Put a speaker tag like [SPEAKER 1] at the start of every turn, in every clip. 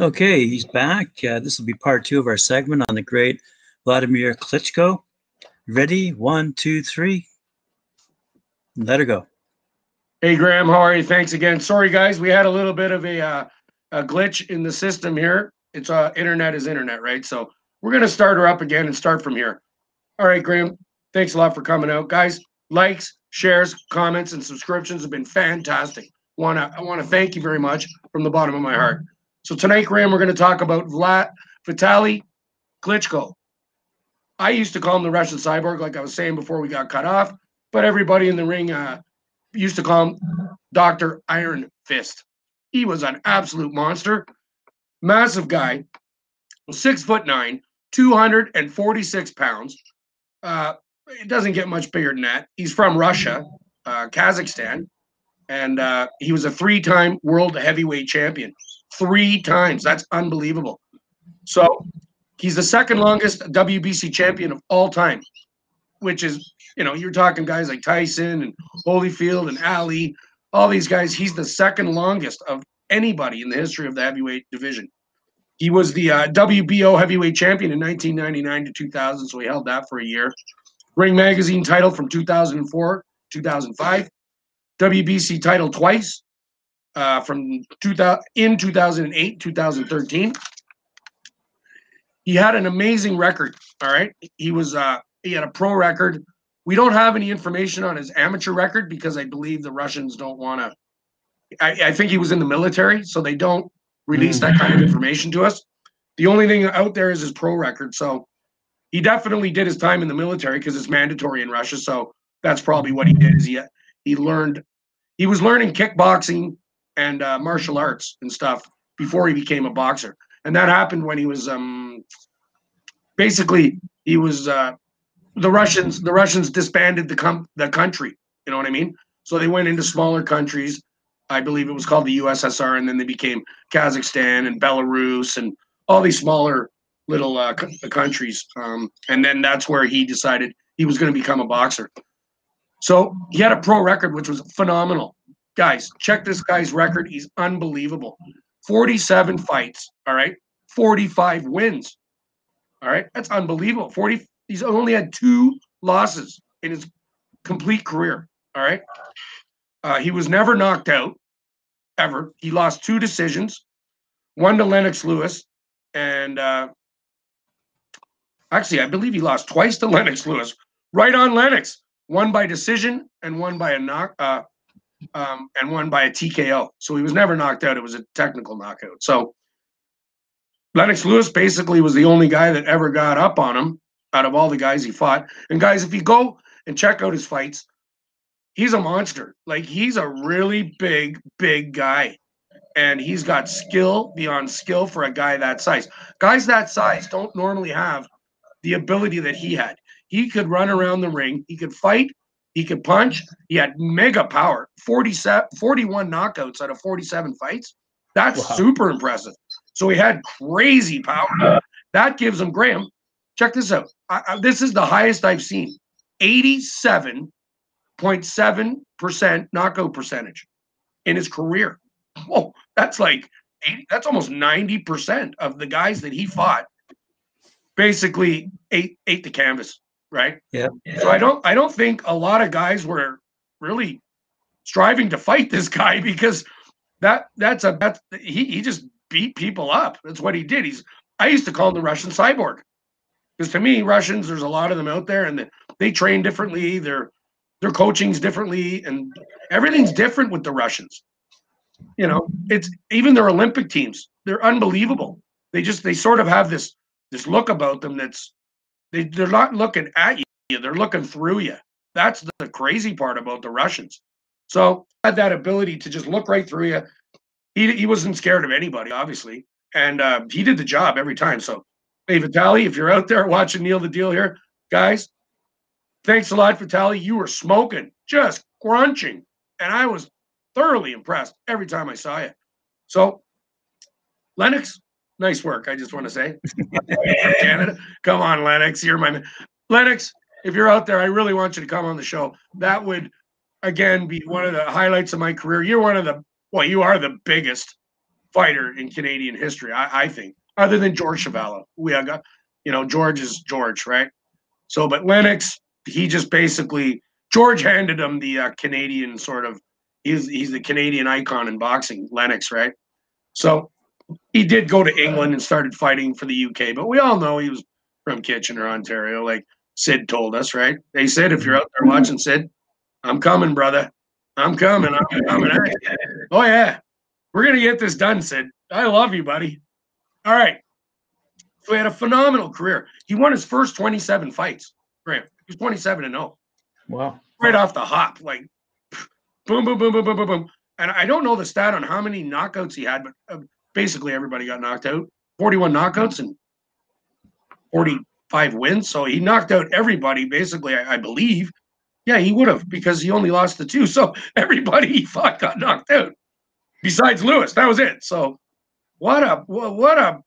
[SPEAKER 1] Okay, he's back. Uh, this will be part two of our segment on the great Vladimir Klitschko. Ready? One, two, three. Let her go.
[SPEAKER 2] Hey, Graham, how are you? Thanks again. Sorry, guys, we had a little bit of a, uh, a glitch in the system here. It's uh, internet is internet, right? So we're gonna start her up again and start from here. All right, Graham. Thanks a lot for coming out, guys. Likes, shares, comments, and subscriptions have been fantastic. Wanna I want to thank you very much from the bottom of my heart. So tonight, Graham, we're going to talk about Vlad Vitaly Klitschko. I used to call him the Russian cyborg, like I was saying before we got cut off, but everybody in the ring uh, used to call him Dr. Iron Fist. He was an absolute monster, massive guy, six foot nine, 246 pounds. Uh, it doesn't get much bigger than that. He's from Russia, uh, Kazakhstan, and uh, he was a three time world heavyweight champion. Three times. That's unbelievable. So he's the second longest WBC champion of all time, which is, you know, you're talking guys like Tyson and Holyfield and Ali, all these guys. He's the second longest of anybody in the history of the heavyweight division. He was the uh, WBO heavyweight champion in 1999 to 2000, so he held that for a year. Ring Magazine title from 2004, 2005. WBC title twice uh, from 2000 in 2008, 2013. He had an amazing record. All right, he was uh, he had a pro record. We don't have any information on his amateur record because I believe the Russians don't want to. I, I, think he was in the military, so they don't release that kind of information to us. The only thing out there is his pro record. So he definitely did his time in the military because it's mandatory in Russia. So that's probably what he did. Is he he learned he was learning kickboxing and uh, martial arts and stuff before he became a boxer, and that happened when he was um basically he was uh the Russians the Russians disbanded the com- the country. You know what I mean? So they went into smaller countries. I believe it was called the USSR, and then they became Kazakhstan and Belarus and all these smaller little uh, countries. Um, and then that's where he decided he was going to become a boxer. So he had a pro record, which was phenomenal. Guys, check this guy's record. He's unbelievable. 47 fights. All right. 45 wins. All right. That's unbelievable. 40. He's only had two losses in his complete career. All right. Uh, he was never knocked out ever. He lost two decisions, one to Lennox Lewis, and uh, actually, I believe he lost twice to Lennox Lewis, right on Lennox, one by decision and one by a knock, uh, um, and won by a TKO. So he was never knocked out. It was a technical knockout. So Lennox Lewis basically was the only guy that ever got up on him out of all the guys he fought. And guys, if you go and check out his fights, he's a monster. Like he's a really big, big guy. And he's got skill beyond skill for a guy that size. Guys that size don't normally have the ability that he had. He could run around the ring, he could fight, he could punch, he had mega power 47, 41 knockouts out of 47 fights. That's wow. super impressive. So he had crazy power. That gives him, Graham, check this out. I, I, this is the highest I've seen 87.7% knockout percentage in his career. Whoa, that's like, 80, that's almost 90% of the guys that he fought basically ate ate the canvas, right?
[SPEAKER 1] Yeah.
[SPEAKER 2] So I don't I don't think a lot of guys were really striving to fight this guy because that that's a that's he he just beat people up. That's what he did. He's I used to call him the Russian cyborg. Because to me, Russians, there's a lot of them out there and they, they train differently. Their their coaching's differently and everything's different with the Russians. You know, it's even their Olympic teams, they're unbelievable. They just they sort of have this this look about them that's they, they're not looking at you, they're looking through you. That's the crazy part about the Russians. So had that ability to just look right through you. He, he wasn't scared of anybody, obviously, and uh, he did the job every time. So, hey, Vitaly, if you're out there watching Neil the Deal here, guys, thanks a lot, Vitaly. You were smoking, just crunching, and I was thoroughly impressed every time I saw you. So, Lennox, nice work. I just want to say, Canada, come on, Lennox, you're my man. Lennox. If you're out there, I really want you to come on the show. That would, again, be one of the highlights of my career. You're one of the well, you are the biggest fighter in Canadian history. I, I think, other than George Chuvalo. We got, you know, George is George, right? So, but Lennox, he just basically George handed him the uh, Canadian sort of. He's he's the Canadian icon in boxing, Lennox, right? So he did go to England and started fighting for the UK, but we all know he was from Kitchener, Ontario, like Sid told us, right? They said, if you're out there watching, Sid, I'm coming, brother. I'm coming. I'm coming. oh yeah, we're gonna get this done, Sid. I love you, buddy. All right. So he had a phenomenal career. He won his first 27 fights. Graham. He's 27 and 0.
[SPEAKER 1] Wow.
[SPEAKER 2] Right off the hop, like boom, boom, boom, boom, boom, boom, boom. And I don't know the stat on how many knockouts he had, but uh, basically everybody got knocked out. 41 knockouts and 45 wins. So he knocked out everybody, basically, I, I believe. Yeah, he would have because he only lost the two. So everybody he fought got knocked out besides Lewis. That was it. So what a what a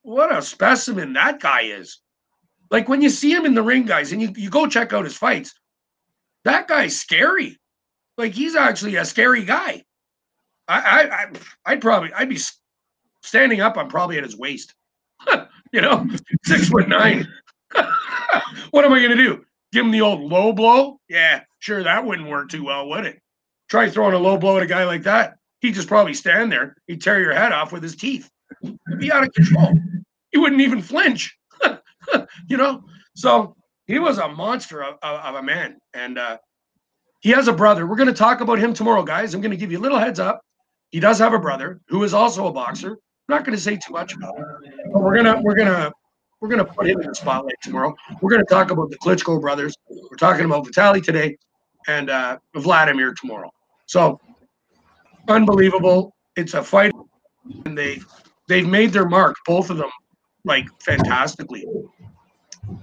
[SPEAKER 2] what a specimen that guy is. Like when you see him in the ring, guys, and you, you go check out his fights, that guy's scary. Like he's actually a scary guy. I I, I'd probably I'd be standing up. I'm probably at his waist. you know, six foot nine. what am I gonna do? Give him the old low blow? Yeah, sure, that wouldn't work too well, would it? Try throwing a low blow at a guy like that. He'd just probably stand there. He'd tear your head off with his teeth. He'd be out of control. He wouldn't even flinch. you know? So he was a monster of, of, of a man. And uh, he has a brother. We're going to talk about him tomorrow, guys. I'm going to give you a little heads up. He does have a brother who is also a boxer. Not going to say too much about it, but we're gonna we're gonna we're gonna put him in the spotlight tomorrow. We're gonna talk about the Klitschko brothers. We're talking about Vitaly today, and uh, Vladimir tomorrow. So unbelievable. It's a fight, and they they've made their mark, both of them, like fantastically.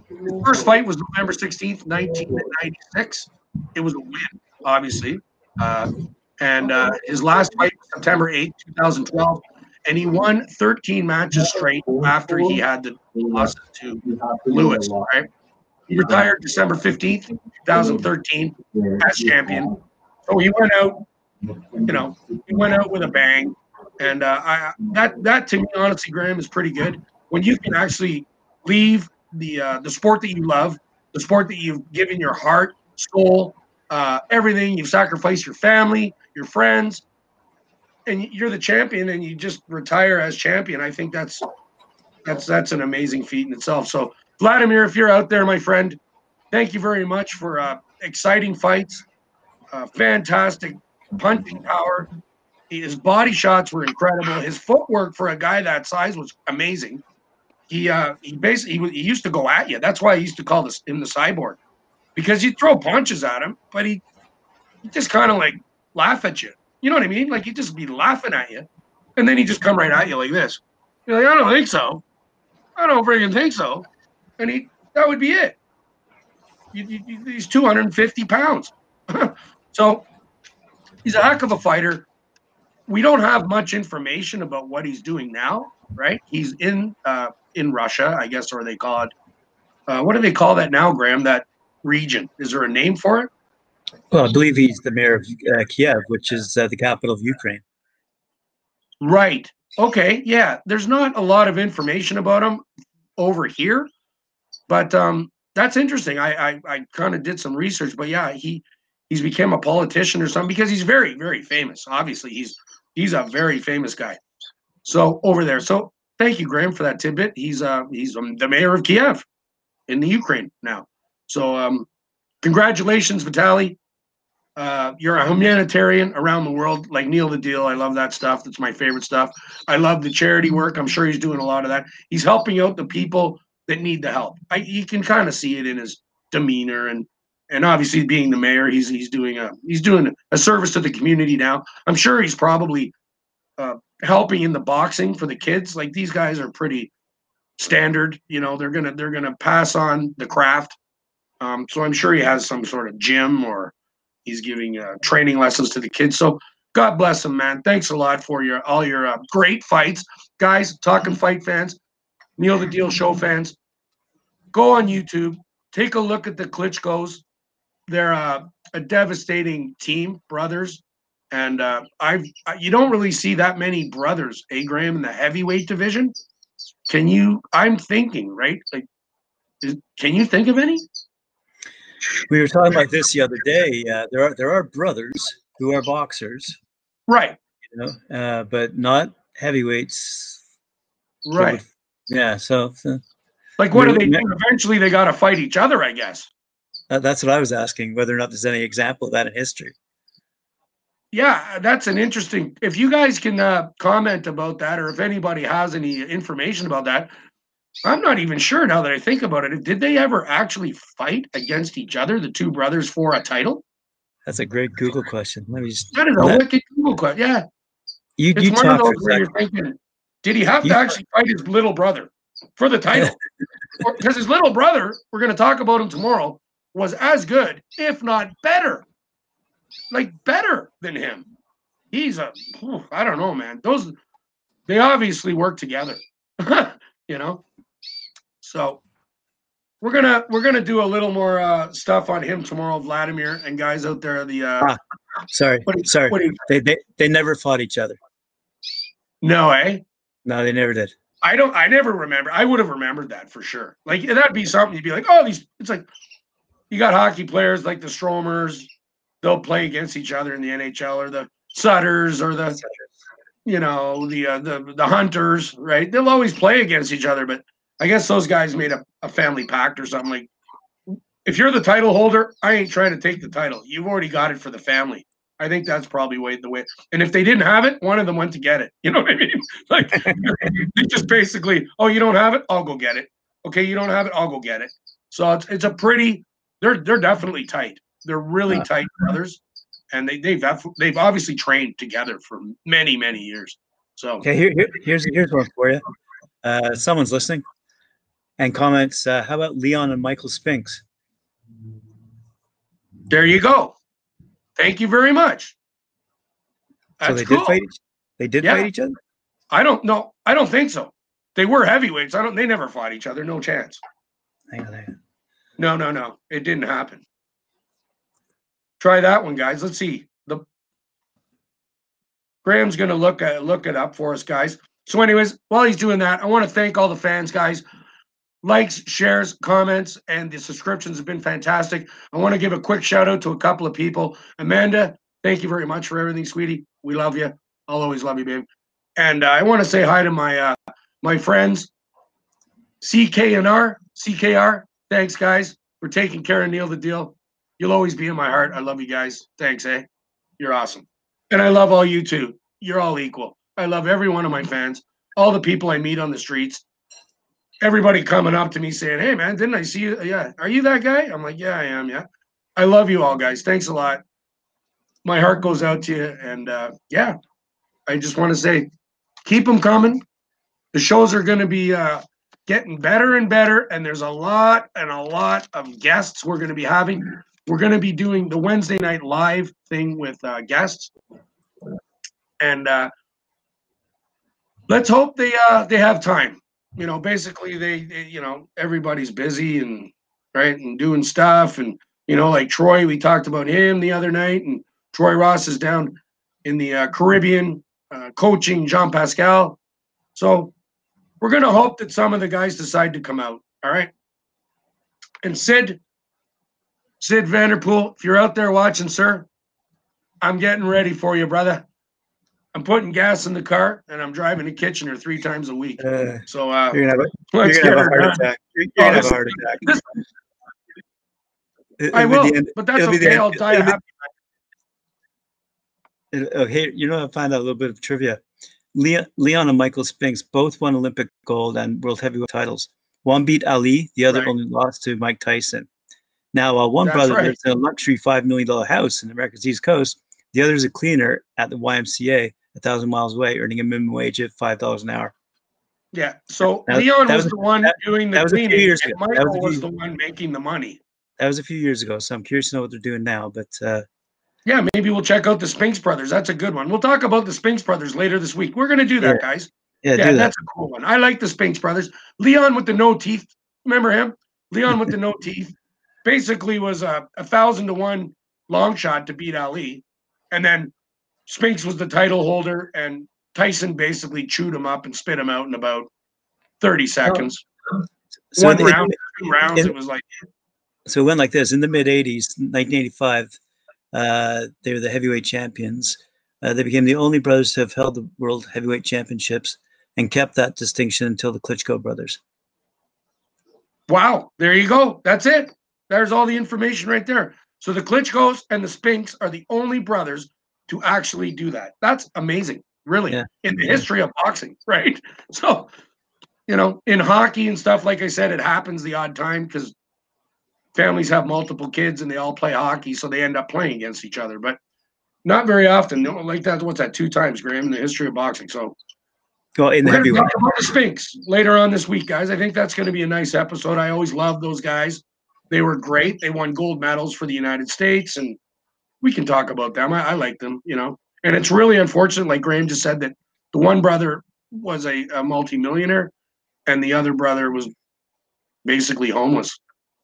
[SPEAKER 2] The first fight was November 16th, 1996. It was a win, obviously. Uh, and uh, his last fight September 8th, 2012. And he won 13 matches straight after he had the loss to Lewis, right? He retired December 15th, 2013 as champion. So he went out, you know, he went out with a bang. And uh, I, that, that to me, honestly, Graham, is pretty good. When you can actually leave the uh, the sport that you love, the sport that you've given your heart, soul, uh, everything. You've sacrificed your family, your friends, and you're the champion, and you just retire as champion. I think that's that's that's an amazing feat in itself. So, Vladimir, if you're out there, my friend, thank you very much for uh, exciting fights, uh, fantastic punching power. His body shots were incredible. His footwork for a guy that size was amazing he uh he basically he, he used to go at you. That's why he used to call this in the cyborg because you throw punches at him, but he, he just kind of like laugh at you. You know what I mean? Like he'd just be laughing at you, and then he'd just come right at you like this. You're like, I don't think so. I don't freaking think so. And he that would be it. He's 250 pounds, so he's a heck of a fighter. We don't have much information about what he's doing now, right? He's in uh, in Russia, I guess, or they call it. Uh, what do they call that now, Graham? That region? Is there a name for it?
[SPEAKER 1] Well, I believe he's the mayor of uh, Kiev, which is uh, the capital of Ukraine.
[SPEAKER 2] Right. Okay. Yeah. There's not a lot of information about him over here, but um, that's interesting. I I, I kind of did some research, but yeah, he he's became a politician or something because he's very very famous. Obviously, he's he's a very famous guy. So over there. So Thank you, Graham, for that tidbit. He's uh he's um, the mayor of Kiev in the Ukraine now. So um, congratulations, Vitaly. Uh, you're a humanitarian around the world, like Neil the Deal. I love that stuff. That's my favorite stuff. I love the charity work. I'm sure he's doing a lot of that. He's helping out the people that need the help. I, you can kind of see it in his demeanor and and obviously being the mayor, he's he's doing a he's doing a service to the community now. I'm sure he's probably uh, helping in the boxing for the kids. Like these guys are pretty standard. You know, they're gonna they're gonna pass on the craft. Um, so I'm sure he has some sort of gym or he's giving uh, training lessons to the kids. So God bless him, man. Thanks a lot for your all your uh, great fights, guys. Talking fight fans, Neil the Deal show fans. Go on YouTube. Take a look at the Klitschko's. They're uh, a devastating team, brothers. And uh, I've you don't really see that many brothers, a Graham in the heavyweight division. Can you? I'm thinking, right? Like, is, can you think of any?
[SPEAKER 1] We were talking about this the other day. Uh, there are there are brothers who are boxers,
[SPEAKER 2] Right,
[SPEAKER 1] you know, uh, but not heavyweights.
[SPEAKER 2] right.
[SPEAKER 1] yeah, so uh,
[SPEAKER 2] Like, what do they do? Eventually, they got to fight each other, I guess.
[SPEAKER 1] that, that's what I was asking whether or not there's any example of that in history.
[SPEAKER 2] Yeah, that's an interesting. If you guys can uh, comment about that, or if anybody has any information about that, I'm not even sure now that I think about it. Did they ever actually fight against each other, the two brothers, for a title?
[SPEAKER 1] That's a great Google question. Let me just
[SPEAKER 2] That is a
[SPEAKER 1] Let-
[SPEAKER 2] wicked Google question. Yeah,
[SPEAKER 1] you
[SPEAKER 2] it's
[SPEAKER 1] you
[SPEAKER 2] one of
[SPEAKER 1] talk
[SPEAKER 2] those
[SPEAKER 1] for a
[SPEAKER 2] you're thinking, did he have
[SPEAKER 1] You-
[SPEAKER 2] to actually fight his little brother for the title? Because his little brother, we're going to talk about him tomorrow, was as good, if not better, like better than him. He's a, I don't know, man. Those, they obviously work together, you know. So we're gonna we're gonna do a little more uh, stuff on him tomorrow, Vladimir, and guys out there. The uh,
[SPEAKER 1] Ah. Sorry,
[SPEAKER 2] you-
[SPEAKER 1] sorry.
[SPEAKER 2] you,
[SPEAKER 1] They, they they never fought each other.
[SPEAKER 2] no, eh?
[SPEAKER 1] No, they never did.
[SPEAKER 2] I don't. I never remember. I would have remembered that for sure. Like that'd be something you'd be like, oh, these. It's like you got hockey players like the Stromers. They'll play against each other in the NHL, or the Sutters, or the you know the uh, the the Hunters. Right? They'll always play against each other. But I guess those guys made a, a family pact or something. Like if you're the title holder, I ain't trying to take the title. You've already got it for the family. I think that's probably way the way. And if they didn't have it, one of them went to get it. You know what I mean? Like they just basically, oh, you don't have it, I'll go get it. Okay, you don't have it, I'll go get it. So it's it's a pretty. They're they're definitely tight. They're really
[SPEAKER 1] Uh,
[SPEAKER 2] tight brothers, and they they've they've obviously trained together for many many years. So
[SPEAKER 1] Okay, here, here here's here's one for you. Uh, someone's listening, and comments. Uh, how about Leon and Michael Spinks?
[SPEAKER 2] there you go. Thank you very much. That's
[SPEAKER 1] so they
[SPEAKER 2] cool.
[SPEAKER 1] did fight. Each, they did
[SPEAKER 2] Yeah.
[SPEAKER 1] fight each other.
[SPEAKER 2] I don't know. I don't think so. They were heavyweights. I don't. They never fought each other. No chance.
[SPEAKER 1] Hang on, hang on.
[SPEAKER 2] No, no, no. It didn't happen. Try that one, guys. Let's see. The Graham's gonna look at look it up for us, guys. So, anyways, while he's doing that, I want to thank all the fans, guys. Likes, shares, comments, and the subscriptions have been fantastic. I want to give a quick shout out to a couple of people. Amanda, thank you very much for everything, sweetie. We love you. I'll always love you, babe. And uh, I want to say hi to my uh, my friends, CKNR, CKR. Thanks, guys, for taking care of Neil the Deal. You'll always be in my heart. I love you guys. Thanks, eh? You're awesome. And I love all you too. You're all equal. I love every one of my fans, all the people I meet on the streets, everybody coming up to me saying, Hey, man, didn't I see you? Yeah. Are you that guy? I'm like, Yeah, I am. Yeah. I love you all, guys. Thanks a lot. My heart goes out to you. And uh, yeah, I just want to say, keep them coming. The shows are going to be uh, getting better and better. And there's a lot and a lot of guests we're going to be having. We're going to be doing the Wednesday night live thing with uh, guests. And uh, let's hope they uh, they have time. You know, basically they, they you know everybody's busy and right and doing stuff and you know like Troy we talked about him the other night and Troy Ross is down in the uh, Caribbean uh, coaching Jean Pascal. So we're going to hope that some of the guys decide to come out. All right. And Sid, Sid Vanderpool, if you're out there watching, sir, I'm getting ready for you, brother. I'm putting gas in the car and I'm driving to Kitchener three times a week.
[SPEAKER 1] Uh,
[SPEAKER 2] So uh,
[SPEAKER 1] you're gonna have a,
[SPEAKER 2] let's
[SPEAKER 1] you're
[SPEAKER 2] get
[SPEAKER 1] gonna have a heart
[SPEAKER 2] done.
[SPEAKER 1] attack. You're gonna have a heart attack.
[SPEAKER 2] this-
[SPEAKER 1] It-
[SPEAKER 2] I will, but that's
[SPEAKER 1] it'll
[SPEAKER 2] okay. I'll die happy.
[SPEAKER 1] it- oh, you know, I find out a little bit of trivia. Leon, Leon and Michael Spinks both won Olympic gold and world heavyweight titles. One beat Ali, the other
[SPEAKER 2] Right.
[SPEAKER 1] only lost to Mike Tyson. Now, while one
[SPEAKER 2] That's
[SPEAKER 1] brother
[SPEAKER 2] right.
[SPEAKER 1] lives in a luxury $5 million house in America's East Coast, the other is a cleaner at the YMCA a thousand miles away, earning a minimum wage of $5 an hour.
[SPEAKER 2] Yeah. So
[SPEAKER 1] That-
[SPEAKER 2] Leon
[SPEAKER 1] that
[SPEAKER 2] was,
[SPEAKER 1] was-
[SPEAKER 2] the one
[SPEAKER 1] that-
[SPEAKER 2] doing the
[SPEAKER 1] that was a few
[SPEAKER 2] cleaning,
[SPEAKER 1] years
[SPEAKER 2] and.
[SPEAKER 1] That was
[SPEAKER 2] Michael was the one making the money.
[SPEAKER 1] That was a few years ago, so I'm curious to know what they're doing now. But uh,
[SPEAKER 2] Yeah, maybe we'll check out the Spinks brothers. That's a good one. We'll talk about the Spinks brothers later this week. We're going to do that, guys.
[SPEAKER 1] yeah,
[SPEAKER 2] Yeah, that's a cool one. I like the Spinks brothers. Leon with the no teeth. Remember him? Leon with the no teeth. Basically was a, a thousand to one long shot to beat Ali. And then Spinks was the title holder, and Tyson basically chewed him up and spit him out in about 30 seconds.
[SPEAKER 1] So
[SPEAKER 2] One
[SPEAKER 1] the-
[SPEAKER 2] round, two rounds,
[SPEAKER 1] in-
[SPEAKER 2] it was like,
[SPEAKER 1] so it went like this in the mid 80s 1985 uh, they were the heavyweight champions uh, they became the only brothers to have held the world heavyweight championships and kept that distinction until the klitschko brothers
[SPEAKER 2] wow, there you go. That's it. There's all the information right there. So the Klitschko's and the Spinks are the only brothers to actually do that. That's amazing, really,
[SPEAKER 1] Yeah.
[SPEAKER 2] in the
[SPEAKER 1] Yeah.
[SPEAKER 2] history of boxing, right? So, you know, in hockey and stuff, like I said, it happens the odd time because families have multiple kids and they all play hockey, so they end up playing against each other. But not very often. No, like that. What's that? Two times, Graham, in the history of boxing. So
[SPEAKER 1] well in the
[SPEAKER 2] we're talk about the Spinks later on this week, guys. I think that's going to be a nice episode. I always love those guys. They were great. They won gold medals for the United States, and we can talk about them. I, I like them, you know. And it's really unfortunate, like Graham just said, that the one brother was a, a multimillionaire, and the other brother was basically homeless.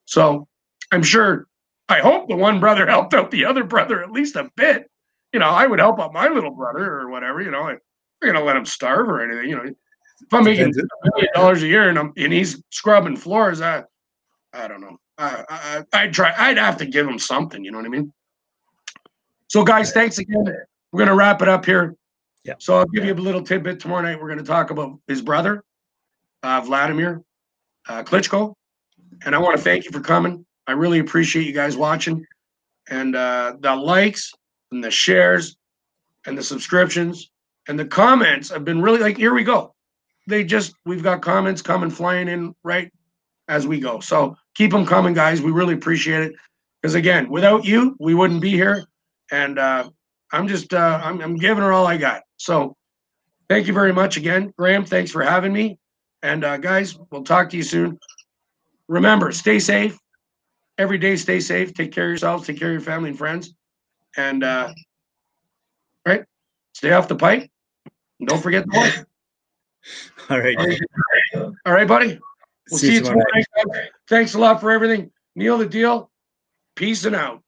[SPEAKER 2] So I'm sure, I hope the one brother helped out the other brother at least a bit. You know, I would help out my little brother or whatever. You know, I'm not gonna let him starve or anything. You know, if I'm making a million dollars a year and I'm and he's scrubbing floors, I, I don't know. I, I I'd try. I'd have to give him something. You know what I mean? So, guys, thanks again. We're gonna wrap it up here.
[SPEAKER 1] Yeah.
[SPEAKER 2] So I'll give you a little tidbit tomorrow night. We're gonna talk about his brother, uh, Vladimir uh, Klitschko, and I want to thank you for coming. I really appreciate you guys watching, and uh, the likes and the shares and the subscriptions and the comments have been really like. Here we go. They just we've got comments coming flying in right as we go. So keep them coming, guys. We really appreciate it. Because again, without you, we wouldn't be here. And uh, I'm just uh, I'm, I'm giving her all I got. So thank you very much again, Graham. Thanks for having me. And uh, guys, we'll talk to you soon. Remember, stay safe. Every day, stay safe. Take care of yourselves. Take care of your family and friends. And uh, right, stay off the pipe. And don't forget the one.
[SPEAKER 1] all right
[SPEAKER 2] All right, buddy. We'll see, you tomorrow guys. Thanks a lot for everything. Neil the deal. Peace and out.